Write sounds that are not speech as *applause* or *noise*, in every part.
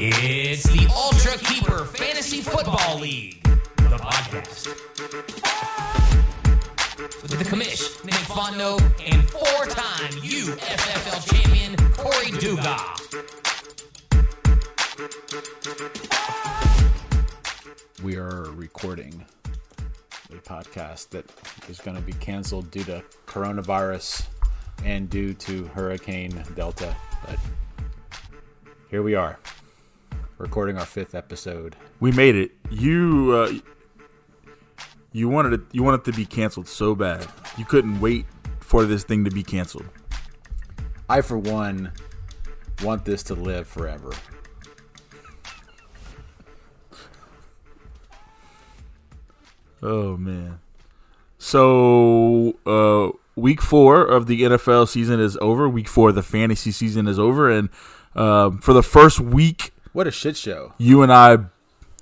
It's the Ultra Keeper Fantasy Football League, the podcast. With the commish, Nick Fontenot, and four-time UFFL champion Corey Duga. we are recording a podcast that is going to be canceled due to coronavirus and due to Hurricane Delta. But here we are, recording our fifth episode. We made it. You uh, you wanted it. You wanted it to be canceled so bad. You couldn't wait for this thing to be canceled. I, for one, want this to live forever. Oh man. So uh, week four of the NFL season is over. Week four of the fantasy season is over, and um, for the first week, What a shit show! you and I,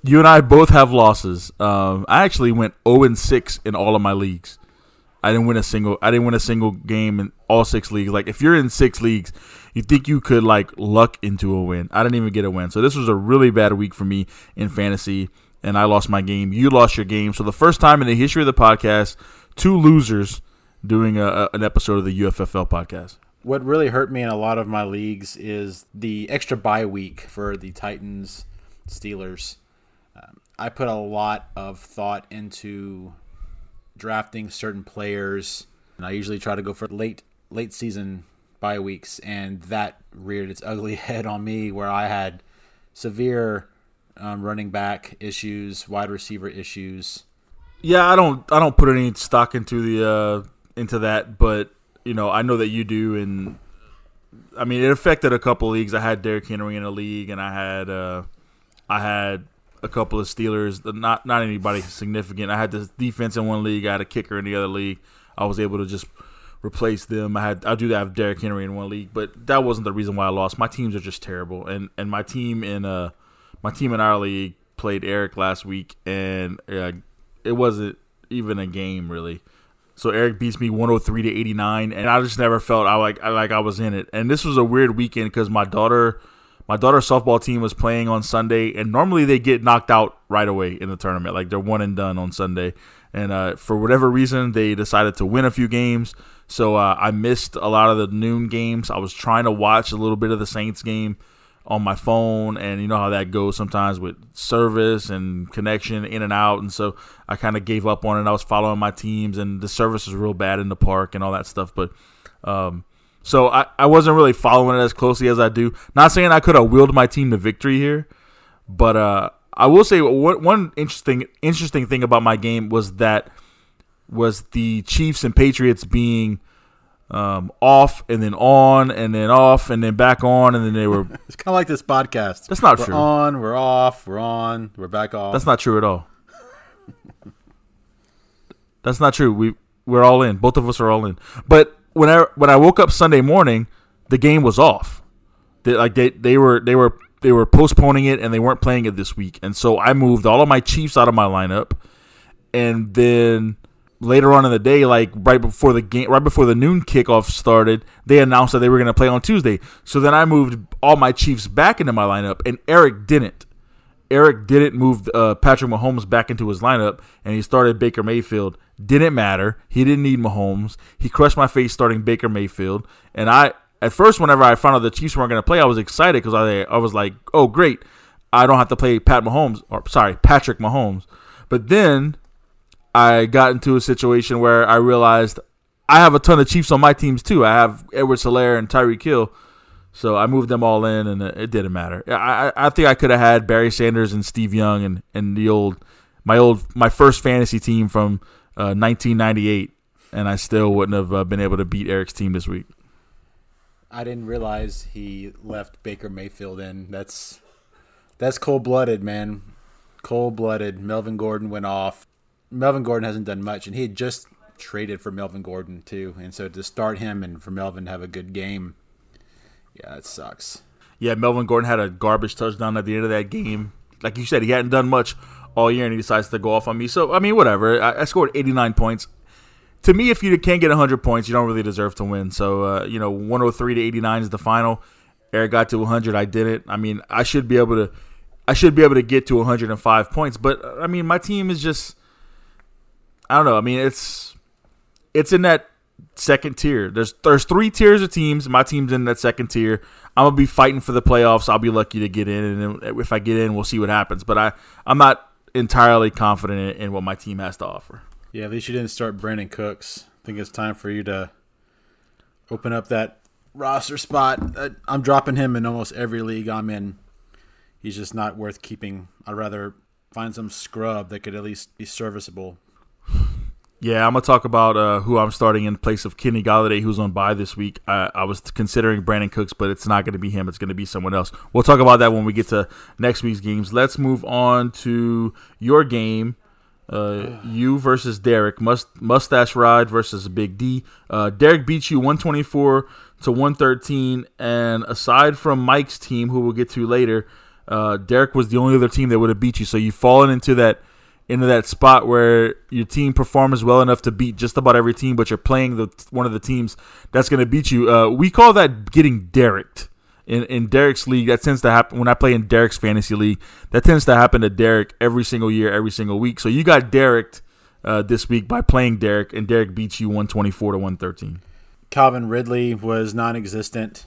you and I both have losses. Um, I actually went zero and six in all of my leagues. I didn't win a single. I didn't win a single game in all six leagues. Like if you're in six leagues, you think you could like luck into a win. I didn't even get a win. So this was a really bad week for me in fantasy, and I lost my game. You lost your game. So the first time in the history of the podcast, two losers doing a- an episode of the UFFL podcast. What really hurt me in a lot of my leagues is the extra bye week for the Titans Steelers. Um, I put a lot of thought into drafting certain players, and I usually try to go for late late season bye weeks, and that reared its *laughs* ugly head on me where I had severe um, running back issues, wide receiver issues. Yeah, I don't I don't put any stock into the uh into that, but you know, I know that you do and I mean it affected a couple leagues. I had Derrick Henry in a league and I had uh I had a couple of Steelers, not not anybody significant. I had the defense in one league, I had a kicker in the other league. I was able to just replace them. I had I do have Derrick Henry in one league, but that wasn't the reason why I lost. My teams are just terrible. And and my team in uh my team in our league played Eric last week and uh, it wasn't even a game really. So Eric beats me 103 to 89, and I just never felt I like I like I was in it. And this was a weird weekend because my daughter, my daughter's softball team was playing on Sunday, and normally they get knocked out right away in the tournament, like they're one and done on Sunday. And uh, for whatever reason, they decided to win a few games. So uh, I missed a lot of the noon games. I was trying to watch a little bit of the Saints game on my phone and you know how that goes sometimes with service and connection in and out and so I kind of gave up on it. I was following my teams and the service was real bad in the park and all that stuff but um so I, I wasn't really following it as closely as I do. Not saying I could have willed my team to victory here but uh I will say one, one interesting interesting thing about my game was that was the Chiefs and Patriots being um, off and then on and then off and then back on and then they were *laughs* It's kind of like this podcast. That's not we're true. on, we're off, we're on, we're back off. That's not true at all. *laughs* That's not true. We we're all in. Both of us are all in. But when I when I woke up Sunday morning, the game was off. They, like they they were they were they were postponing it and they weren't playing it this week. And so I moved all of my Chiefs out of my lineup. And then later on in the day, like right before the game, right before the noon kickoff started, they announced that they were going to play on Tuesday. So then I moved all my Chiefs back into my lineup, and Eric didn't. Eric didn't move uh, Patrick Mahomes back into his lineup, and he started Baker Mayfield. Didn't matter. He didn't need Mahomes. He crushed my face starting Baker Mayfield. And I, at first, whenever I found out the Chiefs weren't going to play, I was excited because I, I was like, "Oh, great! I don't have to play Pat Mahomes, or sorry, Patrick Mahomes." But then I got into a situation where I realized I have a ton of Chiefs on my teams too. I have Edwards-Helaire and Tyreek Hill, So I moved them all in, and it didn't matter. I, I, think I could have had Barry Sanders and Steve Young and, and the old my old my first fantasy team from uh, 1998, and I still wouldn't have uh, been able to beat Eric's team this week. I didn't realize he left Baker Mayfield in. That's that's cold blooded, man. Cold blooded. Melvin Gordon went off. Melvin Gordon hasn't done much, and he had just traded for Melvin Gordon too. And so to start him and for Melvin to have a good game, yeah, it sucks. Yeah, Melvin Gordon had a garbage touchdown at the end of that game. Like you said, he hadn't done much all year, and he decides to go off on me. So I mean, whatever. I, I scored 89 points. To me, if you can't get 100 points, you don't really deserve to win. So uh, you know, 103 to 89 is the final. Eric got to 100. I didn't. I mean, I should be able to. I should be able to get to 105 points, but I mean, my team is just. I don't know. I mean, it's it's in that second tier. There's there's three tiers of teams. My team's in that second tier. I'm gonna be fighting for the playoffs. I'll be lucky to get in, and if I get in, we'll see what happens. But I I'm not entirely confident in, what my team has to offer. Yeah, at least you didn't start Brandin Cooks. I think it's time for you to open up that roster spot. Uh, I'm dropping him in almost every league I'm in. He's just not worth keeping. I'd rather find some scrub that could at least be serviceable. Yeah, I'm gonna talk about uh, who I'm starting in place of Kenny Golladay, who's on bye this week. I, I was considering Brandin Cooks, but it's not gonna be him. It's gonna be someone else. We'll talk about that when we get to next week's games. Let's move on to your game. Uh, *sighs* you versus Derek. Must mustache ride versus Big D. Uh, Derek beats you 124 to 113, and aside from Mike's team, who we'll get to later, uh, Derek was the only other team that would have beat you. So you've fallen into that into that spot where your team performs well enough to beat just about every team, but you're playing the one of the teams that's going to beat you. Uh, we call that getting Dereked. In, in Derek's league, that tends to happen when I play in Derek's fantasy league. That tends to happen to Derek every single year, every single week. So you got Dereked uh, this week by playing Derek, and Derek beats you 124 to 113. Calvin Ridley was non-existent.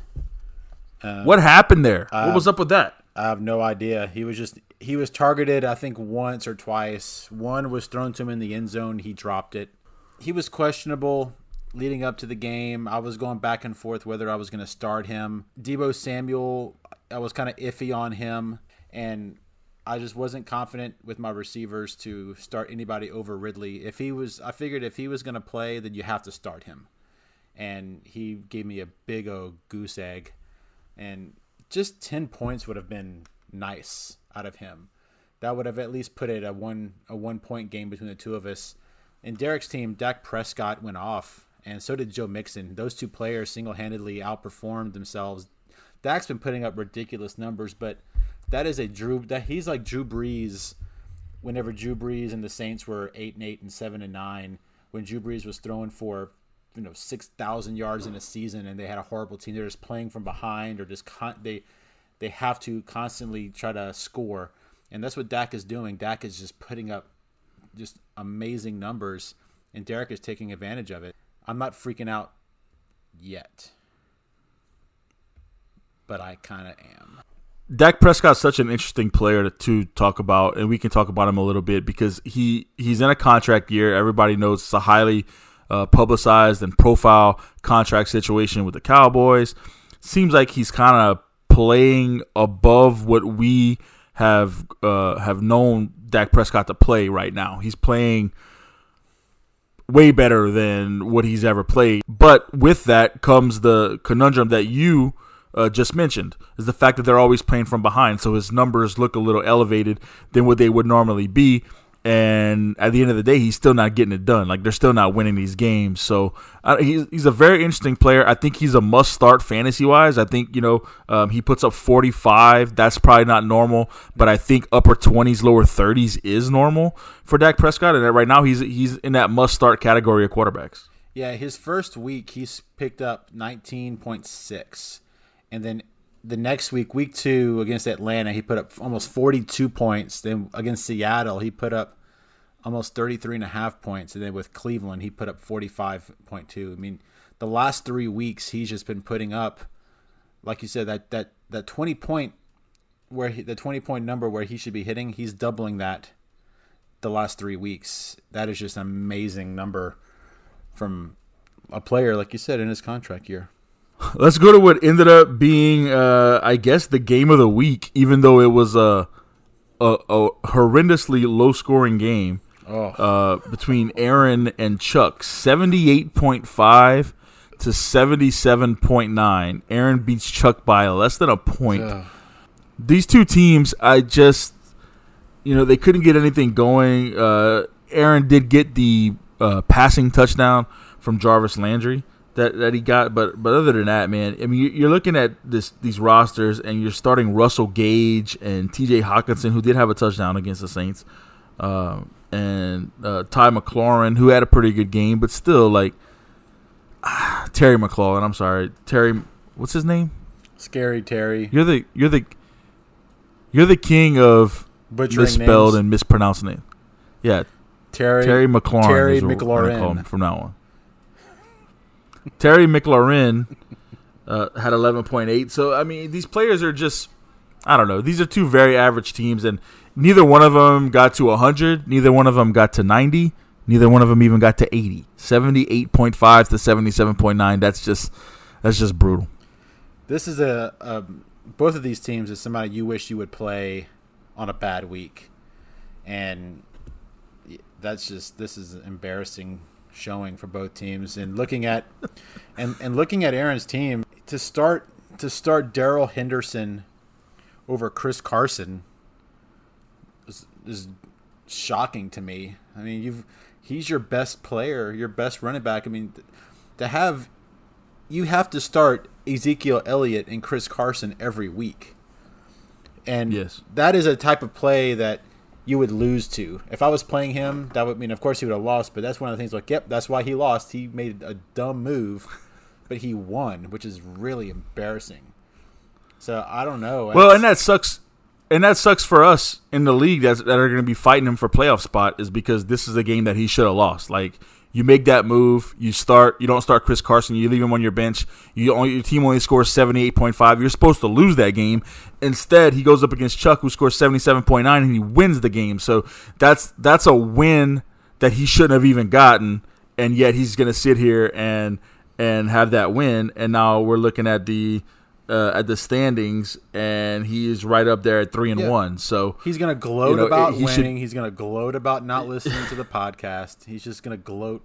Uh, what happened there? Uh, what was up with that? I have no idea. He was just he was targeted, I think, once or twice. One was thrown to him in the end zone. He dropped it. He was questionable leading up to the game. I was going back and forth whether I was going to start him. Deebo Samuel, I was kind of iffy on him, and I just wasn't confident with my receivers to start anybody over Ridley. If he was, I figured if he was going to play, then you have to start him. And he gave me a big old goose egg, and just ten points would have been nice out of him. That would have at least put it a one a one point game between the two of us. In Derek's team, Dak Prescott went off, and so did Joe Mixon. Those two players single handedly outperformed themselves. Dak's been putting up ridiculous numbers, but that is a Drew that he's like Drew Brees. Whenever Drew Brees and the Saints were eight and eight and seven and nine, when Drew Brees was throwing for you know six thousand yards in a season and they had a horrible team, they're just playing from behind or just con- they they have to constantly try to score, and that's what Dak is doing. Dak is just putting up just amazing numbers, and Derek is taking advantage of it. I'm not freaking out yet, but I kind of am. Dak Prescott's such an interesting player to, to, talk about, and we can talk about him a little bit because he he's in a contract year. Everybody knows it's a highly uh, publicized and profile contract situation with the Cowboys. Seems like he's kind of playing above what we have uh, have known Dak Prescott to play right now. He's playing way better than what he's ever played. But with that comes the conundrum that you uh, just mentioned is the fact that they're always playing from behind, so his numbers look a little elevated than what they would normally be and at the end of the day, he's still not getting it done. Like they're still not winning these games. So uh, he's he's a very interesting player. I think he's a must start fantasy wise. I think you know um, he puts up forty five. That's probably not normal, but I think upper twenties, lower thirties is normal for Dak Prescott. And right now, he's he's in that must start category of quarterbacks. Yeah, his first week he's picked up nineteen point six, and then the next week, week two against Atlanta, he put up almost 42 points. Then against Seattle, he put up almost 33 and a half points. And then with Cleveland, he put up 45.2. I mean, the last three weeks, he's just been putting up, like you said, that, that, that 20 point where he, the 20 point number where he should be hitting, he's doubling that the last three weeks. That is just an amazing number from a player, like you said, in his contract year. Let's go to what ended up being, uh, I guess, the game of the week, even though it was a, a, a horrendously low scoring game oh. uh, between Aaron and Chuck 78.5 to 77.9. Aaron beats Chuck by less than a point. Yeah. These two teams, I just, you know, they couldn't get anything going. Uh, Aaron did get the uh, passing touchdown from Jarvis Landry that, that he got. But but other than that, man, I mean, you're looking at this these rosters, and you're starting Russell Gage and T.J. Hockenson, who did have a touchdown against the Saints, uh, and uh, Ty McLaurin, who had a pretty good game, but still like ah, *sighs* Terry McLaurin. I'm sorry, Terry. What's his name? Scary Terry. You're the you're the you're the king of Butchering misspelled names. and mispronounced names. Yeah, Terry. Terry McLaurin. Terry is what call McLaurin. from now on. Terry McLaurin uh, had 11.8. So I mean, these players are just I don't know. These are two very average teams, and neither one of them got to 100. Neither one of them got to 90. Neither one of them even got to 80. 78.5 to 77.9. That's just that's just brutal. This is a, a both of these teams is somebody you wish you would play on a bad week, and that's just this is embarrassing showing for both teams. And looking at *laughs* and and looking at Aaron's team to start to start Darrell Henderson over Chris Carson is, shocking to me. I mean, you've he's your best player, your best running back. I mean, to have you have to start Ezekiel Elliott and Chris Carson every week. And Yes. that is a type of play that you would lose to. If I was playing him, that would mean, of course, he would have lost. But that's one of the things. Like, yep, that's why he lost. He made a dumb move, *laughs* but he won, which is really embarrassing. So I don't know. Well, It's- and that sucks. And that sucks for us in the league that's, that are going to be fighting him for playoff spot is because this is a game that he should have lost. Like you make that move, you start, you don't start Chris Carson, you leave him on your bench. You only, your team only scores seventy eight point five. You're supposed to lose that game. Instead, he goes up against Chuck, who scores seventy seven point nine, and he wins the game. So that's that's a win that he shouldn't have even gotten, and yet he's going to sit here and and have that win. And now we're looking at the uh, at the standings, and he is right up there at three and Yeah. one. So He's gonna gloat You know, about he should- winning. He's gonna gloat about not listening to the podcast. He's just gonna gloat.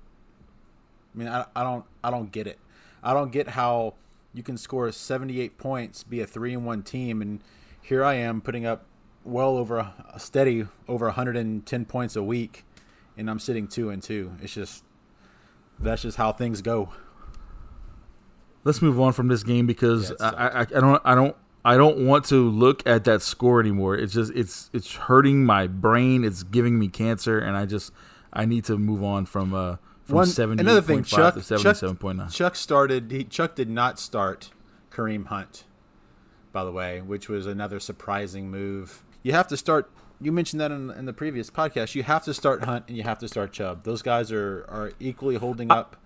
I mean, I, I don't, I don't get it. I don't get how you can score 78 points, be a three and one team, and here I am putting up well over a, a steady over 110 points a week, and I'm sitting two and two. It's just that's just how things go. Let's move on from this game because Yeah, I, I, I don't I don't I don't want to look at that score anymore. It's just it's it's hurting my brain. It's giving me cancer, and I just I need to move on from uh from One seventy another thing, point Chuck, to Chuck, seventy seven point nine. Chuck started. He, Chuck did not start Kareem Hunt, by the way, which was another surprising move. You have to start. You mentioned that in, in the previous podcast. You have to start Hunt and you have to start Chubb. Those guys are are equally holding up.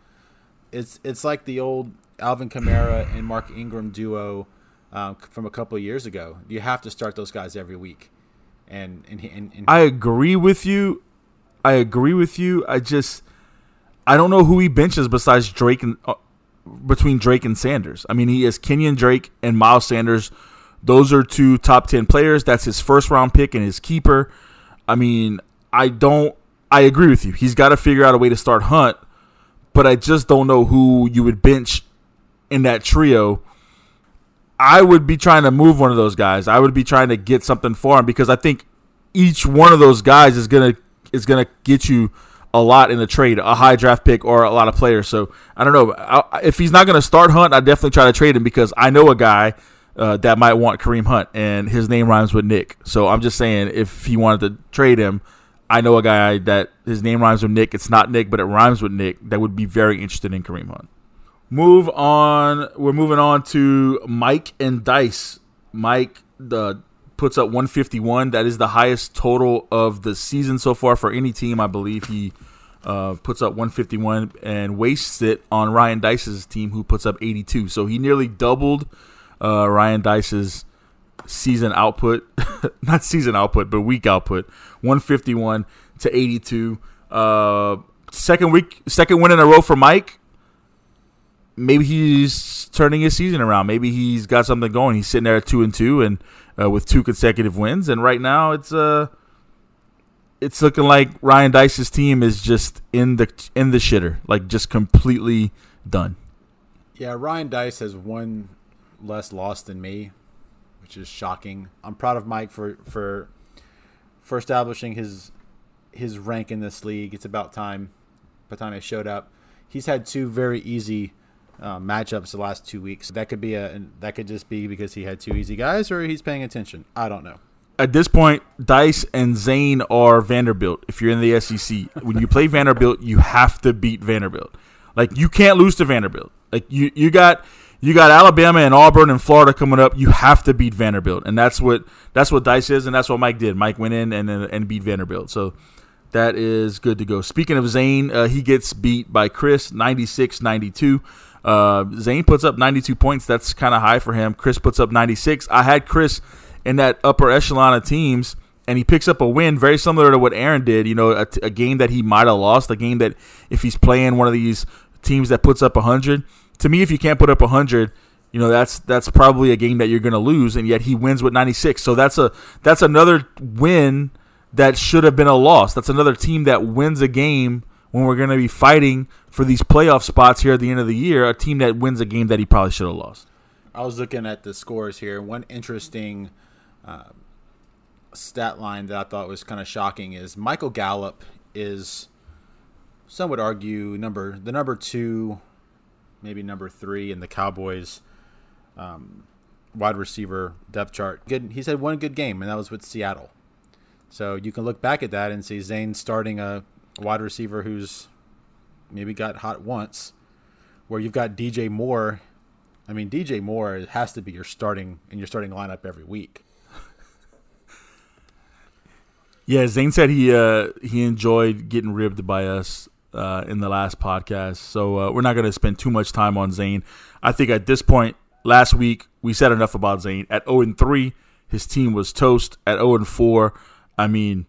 It's it's like the old Alvin Kamara and Mark Ingram duo um, from a couple years ago. You have to start those guys every week, and and, and, and I agree with you. I agree with you. I just I don't know who he benches besides Drake and uh, between Drake and Sanders. I mean, he has Kenyan Drake and Miles Sanders. Those are two top 10 players. That's his first round pick and his keeper. I mean, I don't I agree with you. He's got to figure out a way to start Hunt, but I just don't know who you would bench in that trio. I would be trying to move one of those guys. I would be trying to get something for him because I think each one of those guys is gonna is gonna get you a lot in the trade, a high draft pick or a lot of players. So I don't know I, if he's not gonna start Hunt. I definitely try to trade him because I know a guy uh, that might want Kareem Hunt, and his name rhymes with Nick. So I'm just saying if he wanted to trade him, I know a guy that his name rhymes with Nick. It's not Nick, but it rhymes with Nick. That would be very interested in Kareem Hunt. Move on. We're moving on to Mike and Dice. Mike the puts up 151. That is the highest total of the season so far for any team. I believe he uh, puts up 151 and wastes it on Ryan Dice's team, who puts up 82. So he nearly doubled uh, Ryan Dice's season output, *laughs* not season output, but week output. 151 to 82. Uh, second week, second win in a row for Mike maybe he's turning his season around. Maybe he's got something going. He's sitting there at two and two, and uh, with two consecutive wins. And right now, it's uh, it's looking like Ryan Dice's team is just in the in the shitter, like just completely done. Yeah, Ryan Dice has one less loss than me, which is shocking. I'm proud of Mike for for for establishing his his rank in this league. It's about time. The time he showed up, he's had two very easy uh, matchups the last two weeks. That could be a that could just be because he had two easy guys, or he's paying attention. I don't know. At this point, Dice and Zane are Vanderbilt. If you're in the SEC, when you play Vanderbilt, you have to beat Vanderbilt. Like you can't lose to Vanderbilt. Like you, you got you got Alabama and Auburn and Florida coming up. You have to beat Vanderbilt, and that's what that's what Dice is, and that's what Mike did. Mike went in and and beat Vanderbilt, so that is good to go. Speaking of Zane, uh, he gets beat by Chris 96-92. Uh, Zane puts up 92 points. That's kind of high for him. Chris puts up 96. I had Chris in that upper echelon of teams, and he picks up a win very similar to what Aaron did. You know, a, a game that he might have lost, a game that if he's playing one of these teams that puts up 100, to me, if you can't put up 100, you know that's that's probably a game that you're going to lose, and yet he wins with 96. So that's a that's another win that should have been a loss. That's another team that wins a game when we're going to be fighting for these playoff spots here at the end of the year. A team that wins a game that he probably should have lost. I was looking at the scores here. One interesting uh, stat line that I thought was kind of shocking is Michael Gallup is some would argue number the number two, maybe number three in the Cowboys um, wide receiver depth chart. Good. He's had one good game, and that was with Seattle. So you can look back at that and see Zane starting a wide receiver who's maybe got hot once, where you've got DJ Moore. I mean, DJ Moore has to be your starting in your starting lineup every week. Yeah, Zane said he uh, he enjoyed getting ribbed by us uh, in the last podcast, so uh, we're not going to spend too much time on Zane. I think at this point, last week we said enough about Zane. At zero oh and three, his team was toast. At zero oh and four, I mean,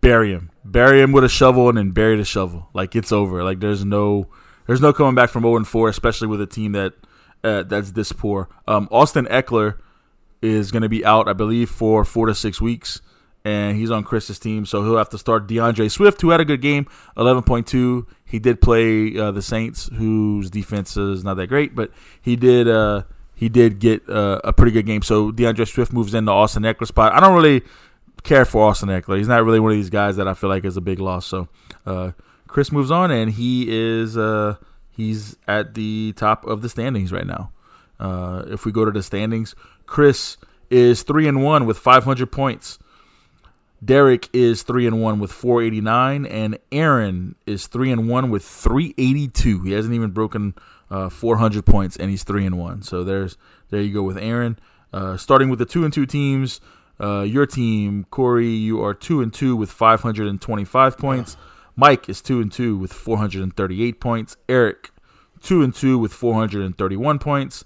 bury him, bury him with a shovel, and then bury the shovel. Like it's over. Like there's no, there's no coming back from zero oh and four, especially with a team that uh, that's this poor. Um, Austin Ekeler is going to be out, I believe, for four to six weeks, and he's on Chris's team, so he'll have to start DeAndre Swift, who had a good game, eleven point two. He did play uh, the Saints, whose defense is not that great, but he did. Uh, he did get uh, a pretty good game. So DeAndre Swift moves into Austin Ekeler spot. I don't really care for Austin Ekeler. He's not really one of these guys that I feel like is a big loss. So uh, Chris moves on, and he is uh, he's at the top of the standings right now. Uh, if we go to the standings, Chris is three and one with 500 points. Derek is three and one with 489, and Aaron is three and one with 382. He hasn't even broken uh, 400 points, and he's three and one. So there's there you go with Aaron. Uh, starting with the two and two teams, uh, your team, Corey, you are two and two with 525 points. Mike is two and two with 438 points. Eric, two and two with 431 points.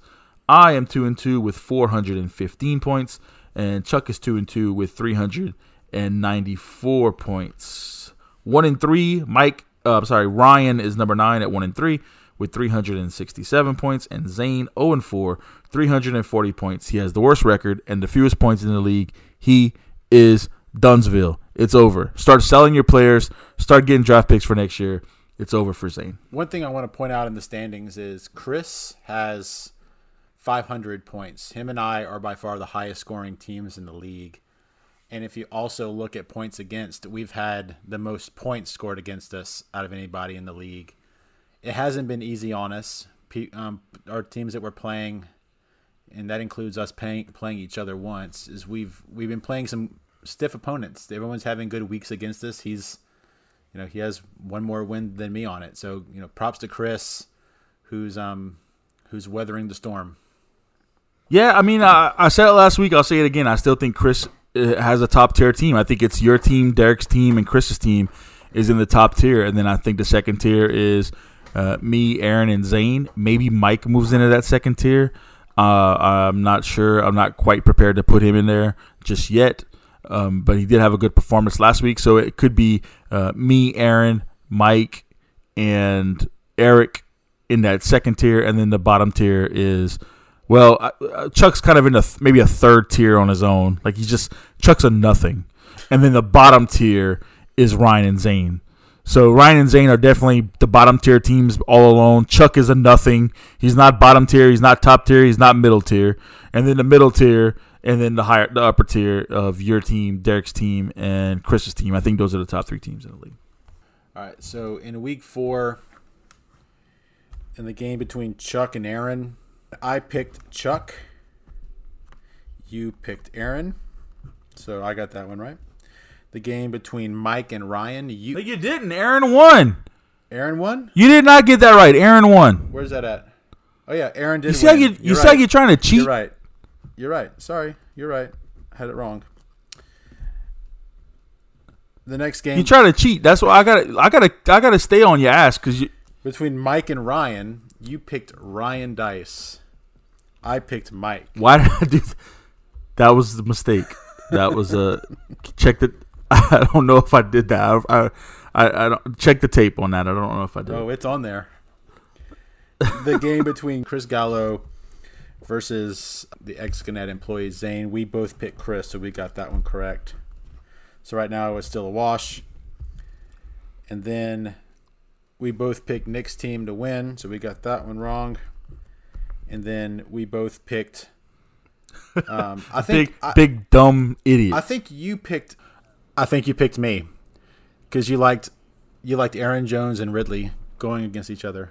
I am two and two with 415 points, and Chuck is two and two with 394 points. One and three, Mike. Uh, sorry, Ryan is number nine at one and three with 367 points, and Zane 0 and 4, 340 points. He has the worst record and the fewest points in the league. He is Dunsville. It's over. Start selling your players. Start getting draft picks for next year. It's over for Zane. One thing I want to point out in the standings is Chris has 500 points. Him and I are by far the highest scoring teams in the league. And if you also look at points against, we've had the most points scored against us out of anybody in the league it hasn't been easy on us. Um, our teams that we're playing, and that includes us playing playing each other once, is we've we've been playing some stiff opponents. Everyone's having good weeks against us. He's, you know, he has one more win than me on it. So you know, props to Chris, who's um, who's weathering the storm. Yeah, I mean, I, I said it last week. I'll say it again. I still think Chris uh, has a top tier team. I think it's your team, Derek's team, and Chris's team is in the top tier, and then I think the second tier is uh, me, Aaron, and Zane. Maybe Mike moves into that second tier. Uh, I'm not sure. I'm not quite prepared to put him in there just yet. Um, but he did have a good performance last week, so it could be uh, me, Aaron, Mike, and Eric in that second tier, and then the bottom tier is well, uh, Chuck's kind of in a th- maybe a third tier on his own. Like he's just Chuck's a nothing, and then the bottom tier is Ryan and Zane. So Ryan and Zane are definitely the bottom tier teams all alone. Chuck is a nothing. He's not bottom tier. He's not top tier. He's not middle tier. And then the middle tier, and then the higher, the upper tier of your team, Derek's team, and Chris's team. I think those are the top three teams in the league. All right. So in week four, in the game between Chuck and Aaron, I picked Chuck. You picked Aaron. So I got that one right the game between Mike and Ryan. You you didn't. Aaron won. Aaron won. You did not get that right. Aaron won. Where's that at? Oh yeah, Aaron did. You see how win. you you You're see right. you're trying to cheat? You're right. You're right. Sorry, you're right. I had it wrong. The next game You try to cheat. That's why I gotta I gotta I gotta stay on your ass because you. between Mike and Ryan, you picked Ryan Dice. I picked Mike. Why did I do? Th- that was the mistake. That was a check the. *laughs* I don't know if I did that. I, I, I don't check the tape on that. I don't know if I did. Oh, it's on there. the game between Chris Gallo versus the Excanet employee Zane. We both picked Chris, so we got that one correct. So right now it's still a wash. And then we both picked Nick's team to win, so we got that one wrong. And then we both picked. Um, I *laughs* think big I, big dumb idiot. I think you picked. I think you picked me because you liked you liked Aaron Jones and Ridley going against each other.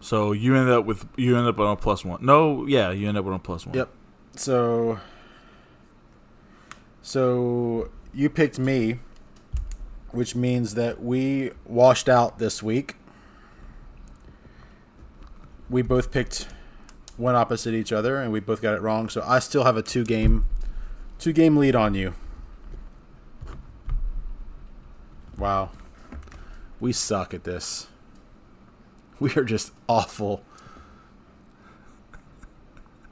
so you ended up with you ended up on a plus one. No, yeah, you ended up on a plus one. Yep. So so you picked me, which means that we washed out this week. We both picked one opposite each other and we both got it wrong. So I still have a two game two game lead on you. Wow. We suck at this. *laughs* We are just awful.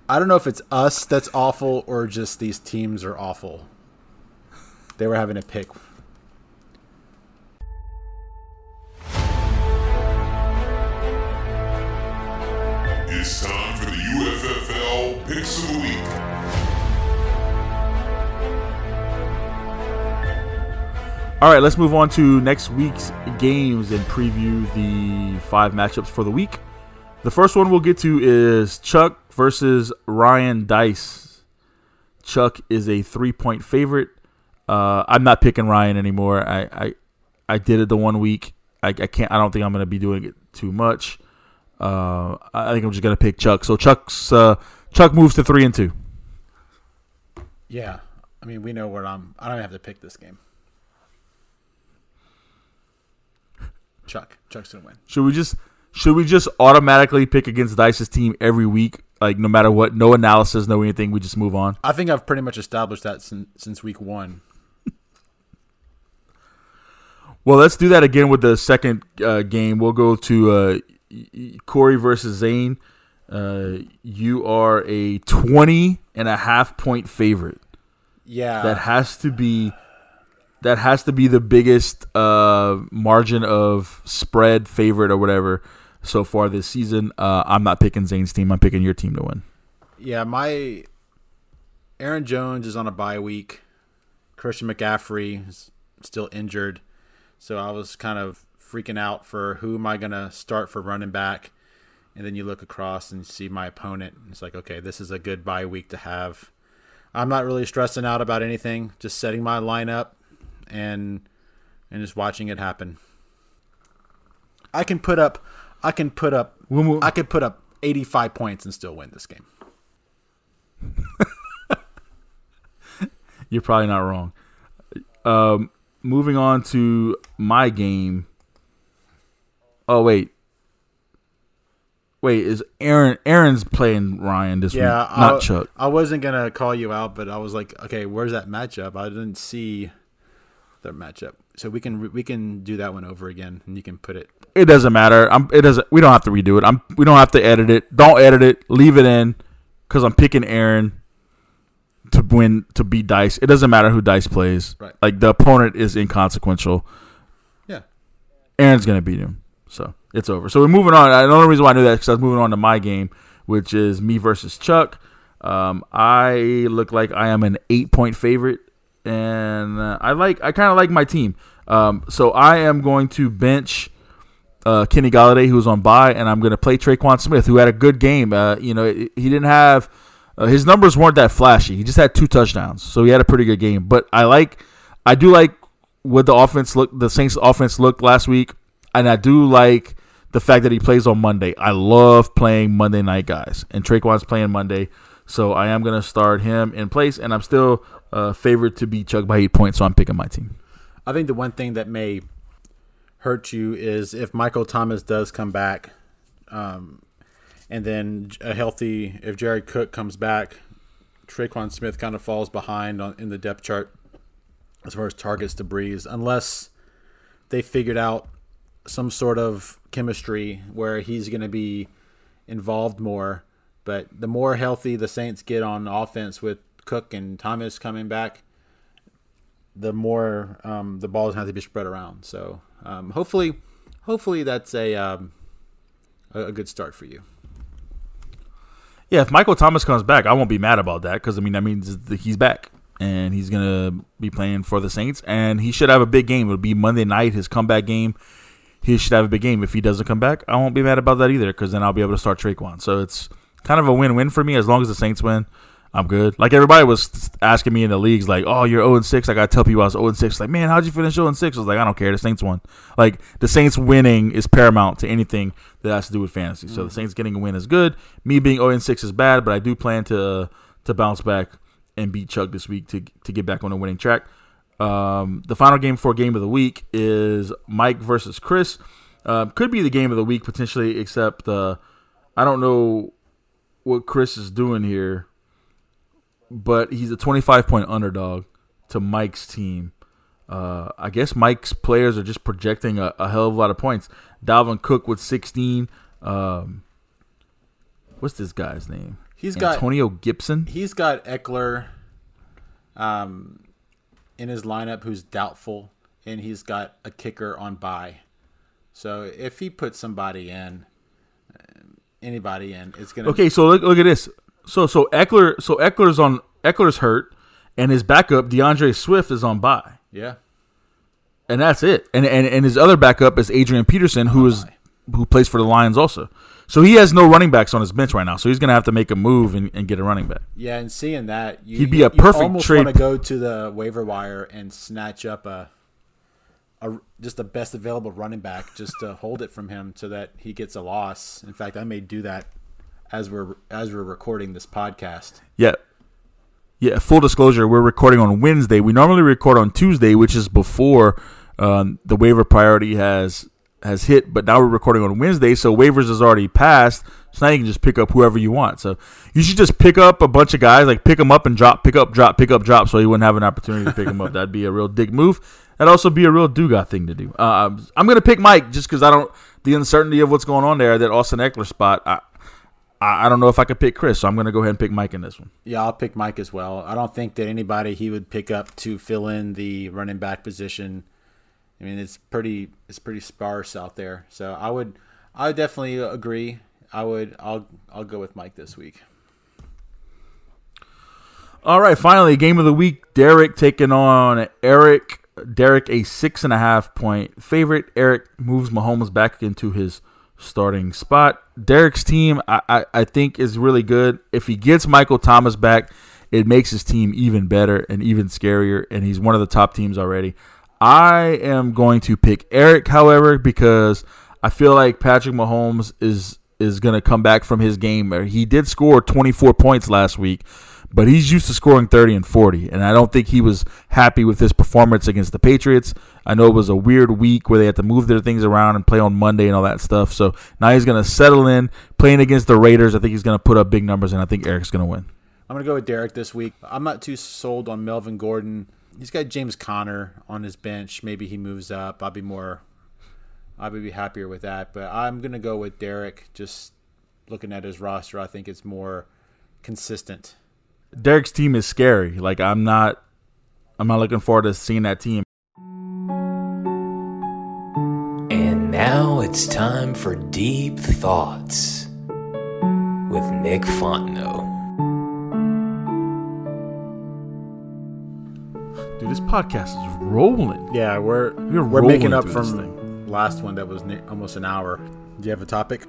I don't know if it's us that's awful or just these teams are awful. They were having a pick. It's time for the UFFL Picks of the Week. All right, let's move on to next week's games and preview the five matchups for the week. The first one we'll get to is Chuck versus Ryan Dice. Chuck is a three point favorite. Uh, I'm not picking Ryan anymore. I, I I did it the one week. I, I can't. I don't think I'm going to be doing it too much. Uh, I think I'm just going to pick Chuck. So Chuck's uh, Chuck moves to three and two. Yeah. I mean, we know where I'm. I don't have to pick this game. Chuck. Chuck's to win. Should we just should we just automatically pick against Dice's team every week? Like no matter what, no analysis, no anything. We just move on. I think I've pretty much established that since, since week one. *laughs* Well, let's do that again with the second uh, game. We'll go to uh, Corey versus Zane. Uh, you are a 20 and a half point favorite. Yeah. That has to be that has to be the biggest uh, margin of spread favorite or whatever so far this season. Uh, I'm not picking Zane's team. I'm picking your team to win. Yeah, my Aaron Jones is on a bye week. Christian McCaffrey is still injured, so I was kind of freaking out for who am I gonna start for running back. And then you look across and see my opponent. It's like, okay, this is a good bye week to have. I'm not really stressing out about anything. Just setting my lineup and and just watching it happen. I can put up, I can put up, I could put up 85 points and still win this game. *laughs* You're probably not wrong. Um, moving on to my game. Oh wait, wait is Aaron? Aaron's playing Ryan this Yeah, week, not I, Chuck. I wasn't gonna call you out, but I was like, okay, where's that matchup? I didn't see the matchup, so we can we can do that one over again, and you can put it. It doesn't matter. I'm. It doesn't. We don't have to redo it. I'm. We don't have to edit it. Don't edit it. Leave it in, because I'm picking Aaron to win to beat Dice. It doesn't matter who Dice plays. Right. Like the opponent is inconsequential. Yeah, Aaron's gonna beat him, so it's over. So we're moving on. The only reason why I knew that because I was moving on to my game, which is me versus Chuck. Um, I look like I am an eight point favorite, and uh, I like I kind of like my team. Um, so I am going to bench uh, Kenny Golladay, who's on bye, and I'm going to play Tre'Quan Smith, who had a good game. Uh, you know, he didn't have uh, his numbers weren't that flashy. He just had two touchdowns, so he had a pretty good game. But I like, I do like what the offense look, the Saints offense looked last week, and I do like the fact that he plays on Monday. I love playing Monday night guys, and Traquan's playing Monday, so I am going to start him in place, and I'm still uh, favored to beat Chuck by eight points, so I'm picking my team. I think the one thing that may hurt you is if Michael Thomas does come back, um, and then a healthy if Jared Cook comes back, Tre'Quan Smith kind of falls behind on, in the depth chart as far as targets to Brees, unless they figured out some sort of chemistry where he's going to be involved more. But the more healthy the Saints get on offense with Cook and Thomas coming back, the more um, the balls have to be spread around. So um, hopefully, hopefully that's a um, a good start for you. Yeah, if Michael Thomas comes back, I won't be mad about that because I mean that means he's back and he's gonna be playing for the Saints, and he should have a big game. It'll be Monday night, his comeback game. He should have a big game. If he doesn't come back, I won't be mad about that either because then I'll be able to start Tre'Quan. So it's kind of a win-win for me as long as the Saints win. I'm good. Like everybody was asking me in the leagues, like, "Oh, you're 0 6." I gotta tell people I was 0 6. Like, man, how'd you finish 0 6? I was like, I don't care. The Saints won. Like the Saints winning is paramount to anything that has to do with fantasy. So the Saints getting a win is good. Me being 0 6 is bad, but I do plan to to bounce back and beat Chuck this week to to get back on the winning track. Um, the final game for game of the week is Mike versus Chris. Uh, could be the game of the week potentially, except uh, I don't know what Chris is doing here, but he's a 25 point underdog to Mike's team. Uh, I guess Mike's players are just projecting a, a hell of a lot of points. Dalvin Cook with 16. Um, what's this guy's name? He's got- Antonio Gibson. He's got Ekeler um, in his lineup who's doubtful, and he's got a kicker on bye. So if he puts somebody in, anybody in, it's gonna. Okay, so look, look at this. So so Ekeler so Ekeler's on Ekeler's hurt, and his backup DeAndre Swift is on bye, Yeah. and that's it. And and, and his other backup is Adrian Peterson, who is who plays for the Lions also. So he has no running backs on his bench right now. So he's gonna have to make a move and, and get a running back. Yeah, and seeing that, you, He'd be a perfect almost trade want to go to the waiver wire and snatch up a, a just the best available running back, just to hold it from him, so that he gets a loss. In fact, I may do that as we're as we're recording this podcast. Yeah. Yeah, full disclosure, we're recording on Wednesday. We normally record on Tuesday, which is before um, the waiver priority has has hit, but now we're recording on Wednesday, so waivers is already passed. So now you can just pick up whoever you want. So you should just pick up a bunch of guys, like pick them up and drop, pick up, drop, pick up, drop, so you wouldn't have an opportunity to pick them up. *laughs* That'd be a real dig move. That'd also be a real Duga thing to do. Uh, I'm gonna pick Mike just because I don't the uncertainty of what's going on there. That Austin Ekeler spot. I, I I don't know if I could pick Chris, so I'm gonna go ahead and pick Mike in this one. Yeah, I'll pick Mike as well. I don't think that anybody he would pick up to fill in the running back position. I mean, it's pretty it's pretty sparse out there. So I would I would definitely agree. I would I'll I'll go with Mike this week. All right, finally, game of the week. Derek taking on Eric. Derek, a six and a half point favorite. Eric moves Mahomes back into his starting spot. Derek's team, I, I, I think, is really good. If he gets Michael Thomas back, it makes his team even better and even scarier, and he's one of the top teams already. I am going to pick Eric, however, because I feel like Patrick Mahomes is is going to come back from his game. He did score 24 points last week, but he's used to scoring 30 and 40, and I don't think he was happy with his performance against the Patriots. I know it was a weird week where they had to move their things around and play on Monday and all that stuff. So now he's going to settle in, playing against the Raiders. I think he's going to put up big numbers, and I think Eric's going to win. I'm gonna go with Derek this week. I'm not too sold on Melvin Gordon. He's got James Conner on his bench. Maybe he moves up. I'll be more. I would be happier with that. But I'm gonna go with Derek. Just looking at his roster, I think it's more consistent. Derek's team is scary. Like I'm not, I'm not looking forward to seeing that team. And now it's time for Deep Thoughts with Nick Fontenot. Dude, this podcast is rolling. Yeah, we're We're we're, making up through this from last one that was ne- almost an hour. Do you have a topic?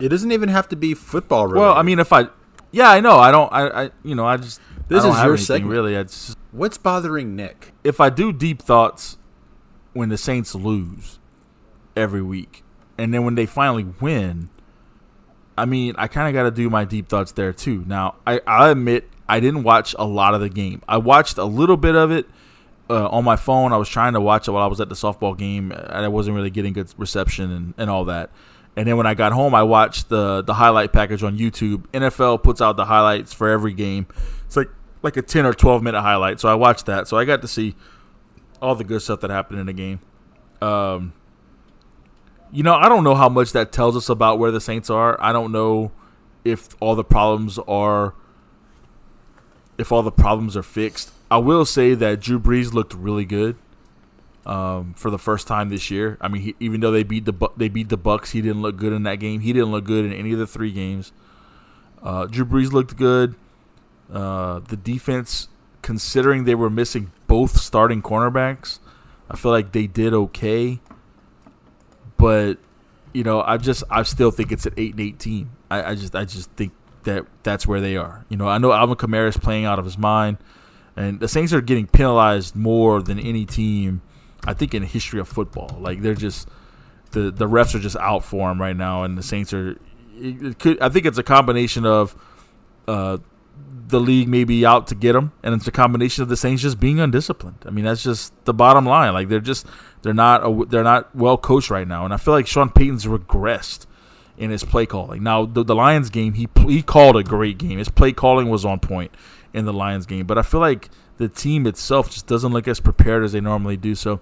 It doesn't even have to be football related. Well, I mean, if I, yeah, I know. I don't. I, I you know, I just. This I is your segment. really. It's just, what's bothering Nick? if I do deep thoughts when the Saints lose every week, and then when they finally win, I mean, I kind of got to do my deep thoughts there too. Now, I I admit I didn't watch a lot of the game. I watched a little bit of it. Uh, on my phone, I was trying to watch it while I was at the softball game, and I wasn't really getting good reception and, and all that. And then when I got home, I watched the the highlight package on YouTube. NFL puts out the highlights for every game. It's like like a ten or twelve minute highlight. So I watched that. So I got to see all the good stuff that happened in the game. Um, you know, I don't know how much that tells us about where the Saints are. I don't know if all the problems are if all the problems are fixed. I will say that Drew Brees looked really good um, for the first time this year. I mean, he, even though they beat the they beat the Bucs, he didn't look good in that game. He didn't look good in any of the three games. Uh, Drew Brees looked good. Uh, the defense, considering they were missing both starting cornerbacks, I feel like they did okay. But you know, I just I still think it's an eight and eight team. I, I just I just think that that's where they are. You know, I know Alvin Kamara is playing out of his mind, and the Saints are getting penalized more than any team I think in the history of football. Like they're just the the refs are just out for them right now, and the Saints are. Could, I think it's a combination of uh, the league maybe out to get them, and it's a combination of the Saints just being undisciplined. I mean, that's just the bottom line. Like they're just they're not a, they're not well coached right now, and I feel like Sean Payton's regressed in his play calling. Now the, the Lions game, he he called a great game. His play calling was on point in the Lions game, but I feel like the team itself just doesn't look as prepared as they normally do. So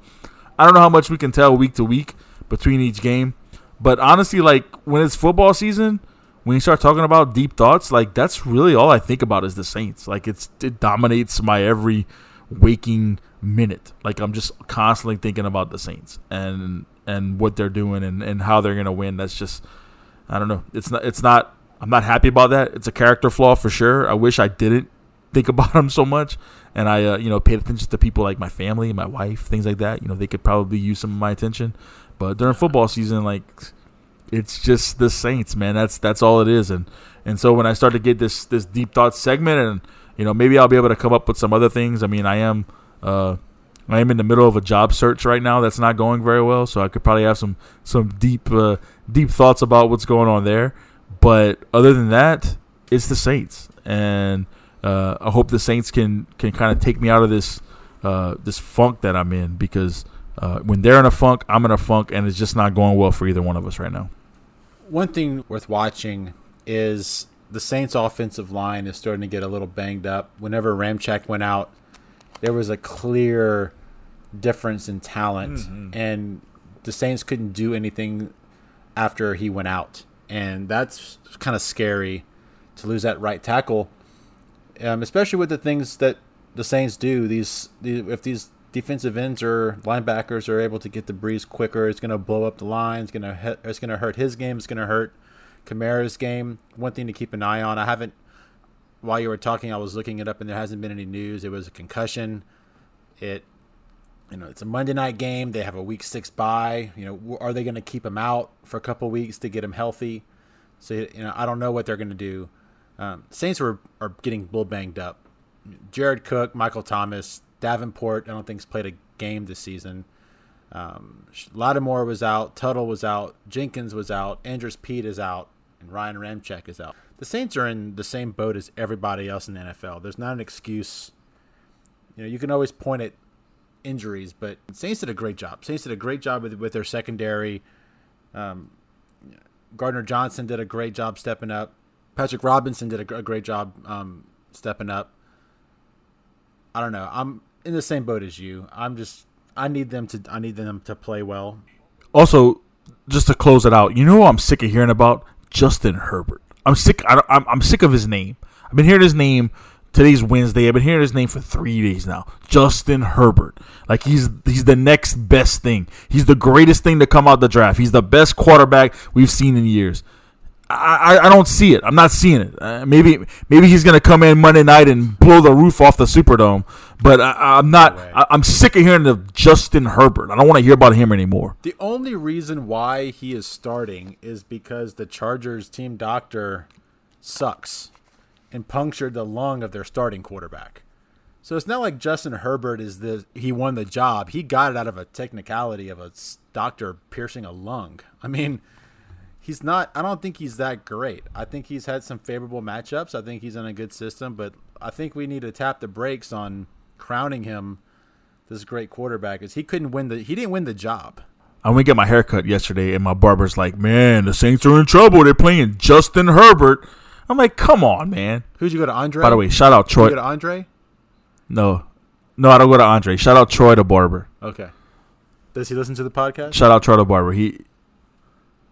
I don't know how much we can tell week to week between each game, but honestly, like when it's football season, when you start talking about deep thoughts, like that's really all I think about is the Saints. Like it's it dominates my every waking minute. Like I'm just constantly thinking about the Saints and and what they're doing and, and how they're gonna win. That's just I don't know. It's not it's not I'm not happy about that. It's a character flaw for sure. I wish I didn't think about *laughs* them so much and I uh, you know paid attention to people like my family, my wife, things like that. You know, they could probably use some of my attention. But during football season, like it's just the Saints, man. That's that's all it is. And and so when I start to get this this deep thoughts segment, and you know maybe I'll be able to come up with some other things. I mean, I am uh, I am in the middle of a job search right now that's not going very well, so I could probably have some some deep uh, deep thoughts about what's going on there. But other than that, it's the Saints, and uh, I hope the Saints can can kind of take me out of this uh, this funk that I'm in because uh, when they're in a funk, I'm in a funk, and it's just not going well for either one of us right now. One thing worth watching is the Saints' offensive line is starting to get a little banged up. Whenever Ramczyk went out, there was a clear difference in talent, mm-hmm. and the Saints couldn't do anything after he went out, and that's kind of scary to lose that right tackle um, especially with the things that the Saints do. These, these if these defensive ends or linebackers are able to get the Brees quicker, it's going to blow up the line. It's going to it's going to hurt his game. It's going to hurt Kamara's game. One thing to keep an eye on. I haven't while you were talking, I was looking it up, and there hasn't been any news. It was a concussion. It you know it's a Monday night game. They have a week six bye. You know, are they going to keep him out for a couple weeks to get him healthy? So you know, I don't know what they're going to do. Um, Saints were are getting bull banged up. Jared Cook, Michael Thomas, Davenport. I don't think's played a game this season. Um, Lattimore was out. Tuttle was out. Jenkins was out. Andrus Peat is out, and Ryan Ramczyk is out. The Saints are in the same boat as everybody else in the NFL. There's not an excuse. You know, you can always point at injuries, but Saints did a great job. Saints did a great job with, with their secondary. Um, Gardner Johnson did a great job stepping up. Patrick Robinson did a, a great job um, stepping up. I don't know. I'm in the same boat as you. I'm just I need them to I need them to play well. Also, just to close it out, you know I'm sick of hearing about? Justin Herbert. I'm sick. I, am I'm sick of his name. I've been hearing his name. Today's Wednesday. I've been hearing his name for three days now. Justin Herbert. Like he's he's the next best thing. He's the greatest thing to come out the draft. He's the best quarterback we've seen in years. I, I don't see it. I'm not seeing it. Uh, maybe maybe he's gonna come in Monday night and blow the roof off the Superdome, but I, am not. I, am sick of hearing of Justin Herbert. I don't want to hear about him anymore. The only reason why he is starting is because the Chargers team doctor sucks and punctured the lung of their starting quarterback. So it's not like Justin Herbert is the he won the job. He got it out of a technicality of a doctor piercing a lung. I mean he's not. I don't think he's that great. I think he's had some favorable matchups. I think he's in a good system, but I think we need to tap the brakes on crowning him this great quarterback. Is he couldn't win the he didn't win the job. I went to get my hair cut yesterday, and my barber's like, "Man, the Saints are in trouble. They're playing Justin Herbert." I'm like, "Come on, man." Who'd you go to Andre? By the way, shout out Did you Troy. go to Andre? No, no, I don't go to Andre. Shout out Troy the barber. Okay. Does he listen to the podcast? Shout out Troy the barber. He,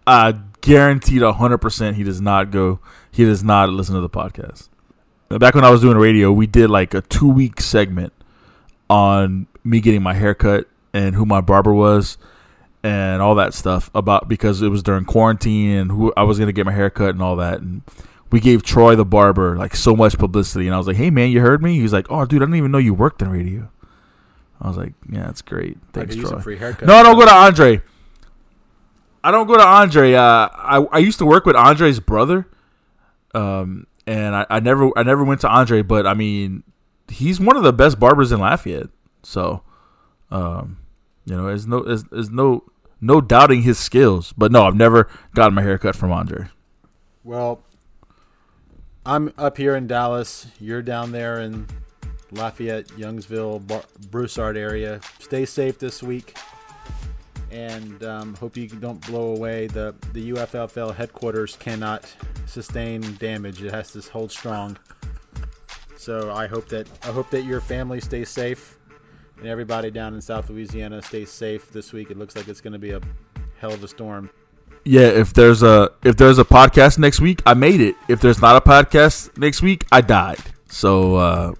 I guaranteed hundred percent he does not go. He does not listen to the podcast. Back when I was doing radio, we did like a two week segment on me getting my hair cut and who my barber was and all that stuff about because it was during quarantine and who I was gonna get my hair cut and all that and we gave Troy the barber like so much publicity and I was like, Hey man, you heard me? He was like, Oh dude, I didn't even know you worked in radio. I was like, Yeah, that's great. Thanks, Troy. haircut. No, I don't go to Andre. I don't go to Andre. Uh, I I used to work with Andre's brother, um, and I, I never I never went to Andre, but I mean, he's one of the best barbers in Lafayette. So, um, you know, there's no there's, there's no no doubting his skills. But no, I've never gotten my hair cut from Andre. Well, I'm up here in Dallas. You're down there in Lafayette, Youngsville, Bar- Broussard area. Stay safe this week, and um, hope you don't blow away. the The UFFL headquarters cannot sustain damage. It has to hold strong. So I hope that I hope that your family stays safe, and everybody down in South Louisiana stays safe this week. It looks like it's going to be a hell of a storm. Yeah, if there's a if there's a podcast next week, I made it. If there's not a podcast next week, I died. So uh,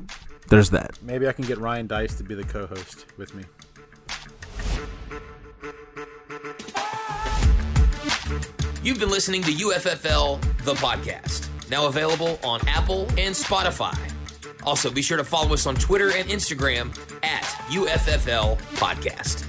there's that. Maybe I can get Ryan Dice to be the co-host with me. You've been listening to UFFL, the podcast, now available on Apple and Spotify. Also, be sure to follow us on Twitter and Instagram at UFFL Podcast.